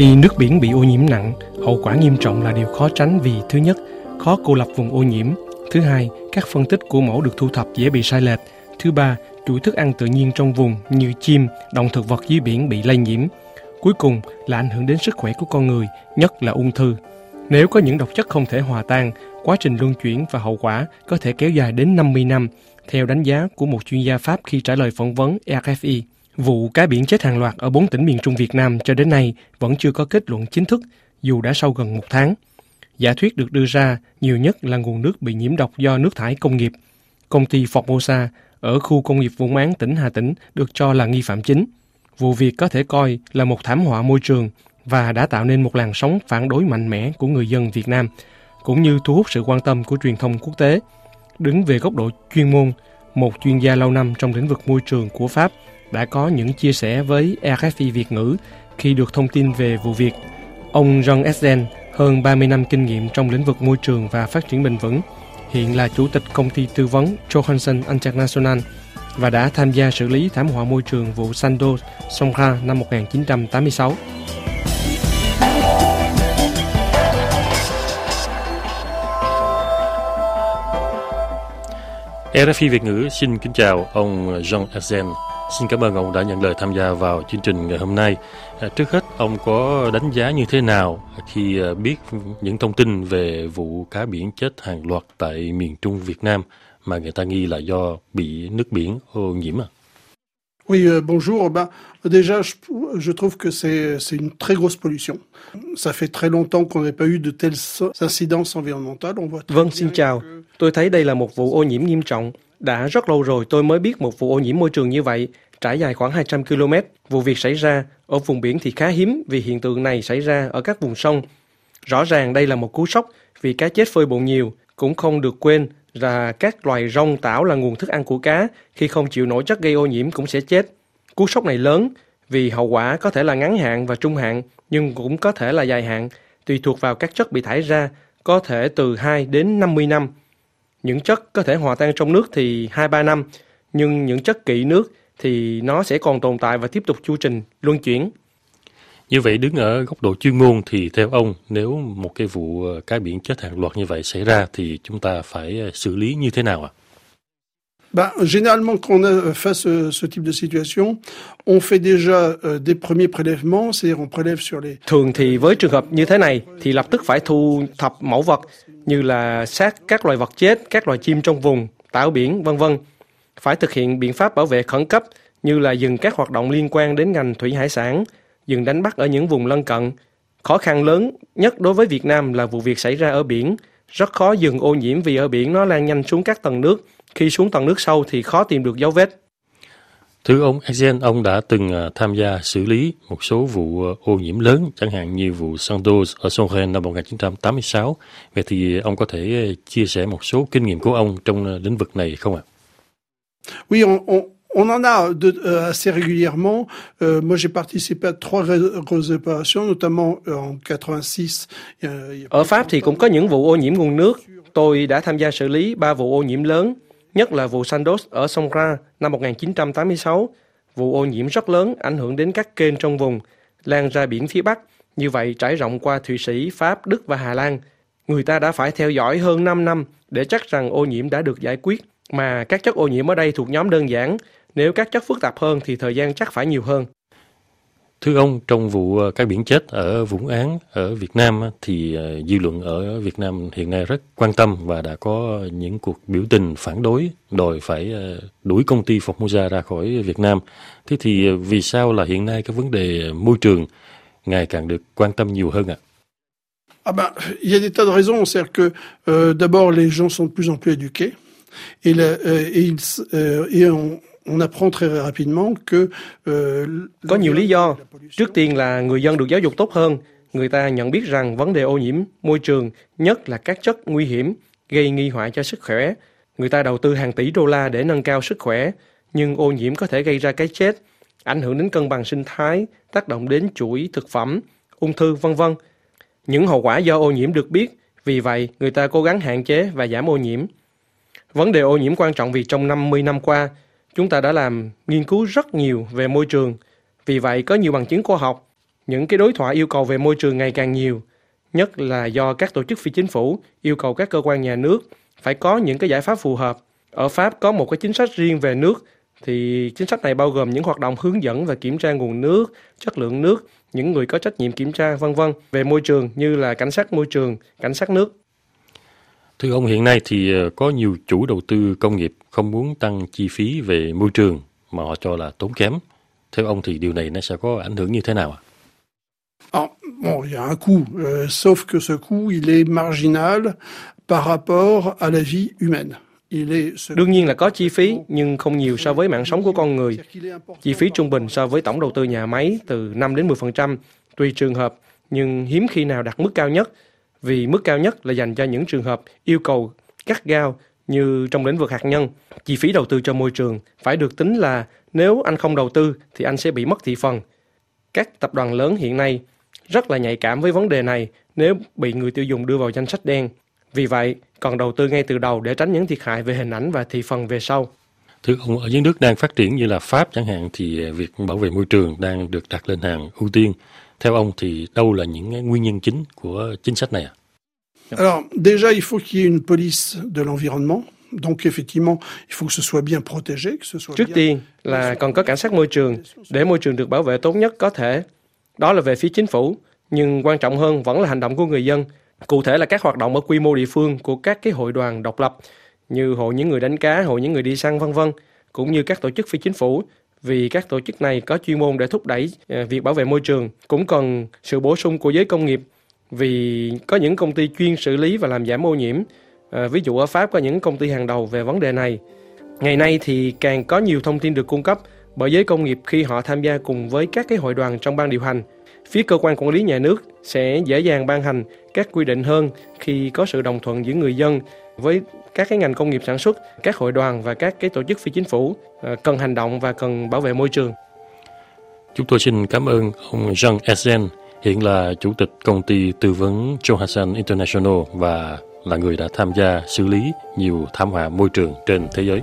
Khi nước biển bị ô nhiễm nặng, hậu quả nghiêm trọng là điều khó tránh vì thứ nhất, khó cô lập vùng ô nhiễm, thứ hai, các phân tích của mẫu được thu thập dễ bị sai lệch, thứ ba, chuỗi thức ăn tự nhiên trong vùng như chim, động thực vật dưới biển bị lây nhiễm. Cuối cùng là ảnh hưởng đến sức khỏe của con người, nhất là ung thư. Nếu có những độc chất không thể hòa tan, quá trình luân chuyển và hậu quả có thể kéo dài đến 50 năm, theo đánh giá của một chuyên gia Pháp khi trả lời phỏng vấn RFI. Vụ cá biển chết hàng loạt ở bốn tỉnh miền Trung Việt Nam cho đến nay vẫn chưa có kết luận chính thức, dù đã sau gần một tháng. Giả thuyết được đưa ra nhiều nhất là nguồn nước bị nhiễm độc do nước thải công nghiệp. Công ty Formosa ở khu công nghiệp Vũng Áng, tỉnh Hà Tĩnh được cho là nghi phạm chính. Vụ việc có thể coi là một thảm họa môi trường và đã tạo nên một làn sóng phản đối mạnh mẽ của người dân Việt Nam, cũng như thu hút sự quan tâm của truyền thông quốc tế. Đứng về góc độ chuyên môn, một chuyên gia lâu năm trong lĩnh vực môi trường của Pháp đã có những chia sẻ với RFI Việt ngữ khi được thông tin về vụ việc. Ông John Essen, hơn 30 năm kinh nghiệm trong lĩnh vực môi trường và phát triển bền vững, hiện là chủ tịch công ty tư vấn Johansson International và đã tham gia xử lý thảm họa môi trường vụ Sando Songkha năm 1986. RFI Việt ngữ xin kính chào ông Jean Essen. Xin cảm ơn ông đã nhận lời tham gia vào chương trình ngày hôm nay. À, trước hết, ông có đánh giá như thế nào khi à, biết những thông tin về vụ cá biển chết hàng loạt tại miền Trung Việt Nam mà người ta nghi là do bị nước biển ô nhiễm à? Oui, euh, bonjour. Ben, déjà, je, je trouve que c'est une très grosse pollution. Ça fait très longtemps qu'on n'a pas eu de telles incidences environnementales. On voit vâng, xin chào. Tôi thấy đây là một vụ ô nhiễm nghiêm trọng. Đã rất lâu rồi tôi mới biết một vụ ô nhiễm môi trường như vậy, trải dài khoảng 200 km. Vụ việc xảy ra ở vùng biển thì khá hiếm vì hiện tượng này xảy ra ở các vùng sông. Rõ ràng đây là một cú sốc vì cá chết phơi bụng nhiều. Cũng không được quên là các loài rong tảo là nguồn thức ăn của cá, khi không chịu nổi chất gây ô nhiễm cũng sẽ chết. Cú sốc này lớn vì hậu quả có thể là ngắn hạn và trung hạn, nhưng cũng có thể là dài hạn, tùy thuộc vào các chất bị thải ra, có thể từ 2 đến 50 năm. Những chất có thể hòa tan trong nước thì 2-3 năm, nhưng những chất kỵ nước thì nó sẽ còn tồn tại và tiếp tục chu trình luân chuyển. Như vậy đứng ở góc độ chuyên môn thì theo ông nếu một cái vụ ờ, cá biển chết hàng loạt như vậy xảy ra thì chúng ta phải ờ, xử lý như thế nào ạ? À? Ben, généralement, quand on a face à ce type de situation, on fait déjà euh, des premiers prélèvements, c'est-à-dire on prélève sur les. Thường thì với trường hợp như thế này thì lập tức phải thu thập mẫu vật như là xác các loài vật chết, các loài chim trong vùng, tảo biển, vân vân. Phải thực hiện biện pháp bảo vệ khẩn cấp như là dừng các hoạt động liên quan đến ngành thủy hải sản, dừng đánh bắt ở những vùng lân cận. Khó khăn lớn nhất đối với Việt Nam là vụ việc xảy ra ở biển. Rất khó dừng ô nhiễm vì ở biển nó lan nhanh xuống các tầng nước. Khi xuống tầng nước sâu thì khó tìm được dấu vết. Thưa ông Axel, ông đã từng à, tham gia xử lý một số vụ à, ô nhiễm lớn, chẳng hạn như vụ Sandoz ở Songren năm 1986. Vậy thì ông có thể à, chia sẻ một số kinh nghiệm của ông trong lĩnh vực này không ạ? Oui, on, on, On en a de, euh, assez régulièrement. Euh, moi, j'ai participé à trois grosses opérations, notamment euh, en 86. Ở Pháp thì cũng có những vụ ô nhiễm nguồn nước. Tôi đã tham gia xử lý ba vụ ô nhiễm lớn, nhất là vụ Sandos ở sông Ra năm 1986. Vụ ô nhiễm rất lớn ảnh hưởng đến các kênh trong vùng, lan ra biển phía Bắc. Như vậy trải rộng qua Thụy Sĩ, Pháp, Đức và Hà Lan. Người ta đã phải theo dõi hơn 5 năm để chắc rằng ô nhiễm đã được giải quyết. Mà các chất ô nhiễm ở đây thuộc nhóm đơn giản, nếu các chất phức tạp hơn thì thời gian chắc phải nhiều hơn. Thưa ông, trong vụ ờ, cá biển chết ở Vũng Án ở Việt Nam thì ờ, dư luận ở Việt Nam hiện nay rất quan tâm và đã có những cuộc biểu tình phản đối đòi phải ờ, đuổi công ty Formosa ra khỏi Việt Nam. Thế thì vì sao là hiện nay cái vấn đề môi trường ngày càng được quan tâm nhiều hơn ạ? À ben, il y a des tas de raisons. C'est-à-dire que euh, d'abord, les gens sont de plus en plus éduqués et, la, euh, et, ils, euh, et on, on apprend très rapidement que uh, có nhiều lý do. Trước tiên là người dân được giáo dục tốt hơn, người ta nhận biết rằng vấn đề ô nhiễm môi trường, nhất là các chất nguy hiểm gây nghi họa cho sức khỏe. Người ta đầu tư hàng tỷ đô la để nâng cao sức khỏe, nhưng ô nhiễm có thể gây ra cái chết, ảnh hưởng đến cân bằng sinh thái, tác động đến chuỗi thực phẩm, ung thư vân vân. Những hậu quả do ô nhiễm được biết, vì vậy người ta cố gắng hạn chế và giảm ô nhiễm. Vấn đề ô nhiễm quan trọng vì trong 50 năm qua, Chúng ta đã làm nghiên cứu rất nhiều về môi trường, vì vậy có nhiều bằng chứng khoa học. những cái đối thoại yêu cầu về môi trường ngày càng nhiều, nhất là do các tổ chức phi chính phủ yêu cầu các cơ quan nhà nước phải có những cái giải pháp phù hợp. Ở Pháp có một cái chính sách riêng về nước thì chính sách này bao gồm những hoạt động hướng dẫn và kiểm tra nguồn nước, chất lượng nước, những người có trách nhiệm kiểm tra vân vân về môi trường như là cảnh sát môi trường, cảnh sát nước. Thưa ông hiện nay thì ờ, có nhiều chủ đầu tư công nghiệp không muốn tăng chi phí về môi trường mà họ cho là tốn kém. Theo ông thì điều này nó sẽ có ảnh hưởng như thế nào ạ? Alors, bon, il y a un coût, euh, sauf que ce coût, il est marginal par rapport à la vie humaine. Đương nhiên là có chi phí, nhưng không nhiều so với mạng sống của con người. Chi phí trung bình so với tổng đầu tư nhà máy từ 5 đến 10%, tùy trường hợp, nhưng hiếm khi nào đạt mức cao nhất, vì mức cao nhất là dành cho những trường hợp yêu cầu cắt gao như trong lĩnh vực hạt nhân. Chi phí đầu tư cho môi trường phải được tính là nếu anh không đầu tư thì anh sẽ bị mất thị phần. Các tập đoàn lớn hiện nay rất là nhạy cảm với vấn đề này nếu bị người tiêu dùng đưa vào danh sách đen. Vì vậy, còn đầu tư ngay từ đầu để tránh những thiệt hại về hình ảnh và thị phần về sau. Thưa ông, ở những nước đang phát triển như là Pháp chẳng hạn thì việc bảo vệ môi trường đang được đặt lên hàng ưu tiên. Theo ông thì đâu là những nguyên nhân chính của chính sách này ạ? Alors, déjà, il faut qu'il y ait une police de l'environnement. Donc effectivement, il faut que ce soit bien protégé, que ce soit Trước tiên là còn có cảnh sát môi trường để môi trường được bảo vệ tốt nhất có thể. Đó là về phía chính phủ, nhưng quan trọng hơn vẫn là hành động của người dân Cụ thể là các hoạt động ở quy mô địa phương của các cái hội đoàn độc lập như hội những người đánh cá, hội những người đi săn vân vân, cũng như các tổ chức phi chính phủ vì các tổ chức này có chuyên môn để thúc đẩy à, việc bảo vệ môi trường, cũng cần sự bổ sung của giới công nghiệp vì có những công ty chuyên xử lý và làm giảm ô nhiễm. À, ví dụ ở Pháp có những công ty hàng đầu về vấn đề này. Ngày nay thì càng có nhiều thông tin được cung cấp bởi giới công nghiệp khi họ tham gia cùng với các cái hội đoàn trong ban điều hành phía cơ quan quản lý nhà nước sẽ dễ dàng ban hành các quy định hơn khi có sự đồng thuận giữa người dân với các cái ngành công nghiệp sản xuất, các hội đoàn và các cái tổ chức phi chính phủ ờ, cần hành động và cần bảo vệ môi trường. Chúng tôi xin cảm ơn ông Jean Essen, hiện là chủ tịch công ty tư vấn Johansson International và là người đã tham gia xử lý nhiều thảm họa môi trường trên thế giới.